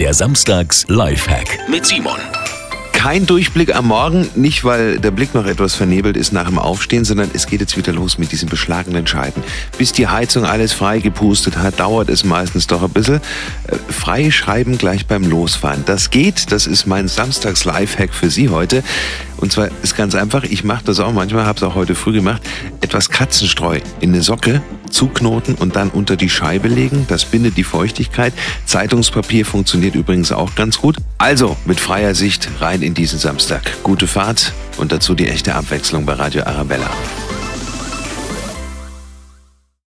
Der Samstags Lifehack mit Simon. Kein Durchblick am Morgen, nicht weil der Blick noch etwas vernebelt ist nach dem Aufstehen, sondern es geht jetzt wieder los mit diesen beschlagenen Scheiben. Bis die Heizung alles frei gepustet hat, dauert es meistens doch ein bisschen. Äh, frei schreiben gleich beim Losfahren. Das geht, das ist mein Samstags Lifehack für Sie heute. Und zwar ist ganz einfach, ich mache das auch manchmal, habe es auch heute früh gemacht, etwas Katzenstreu in eine Socke zuknoten und dann unter die Scheibe legen. Das bindet die Feuchtigkeit. Zeitungspapier funktioniert übrigens auch ganz gut. Also mit freier Sicht rein in diesen Samstag. Gute Fahrt und dazu die echte Abwechslung bei Radio Arabella.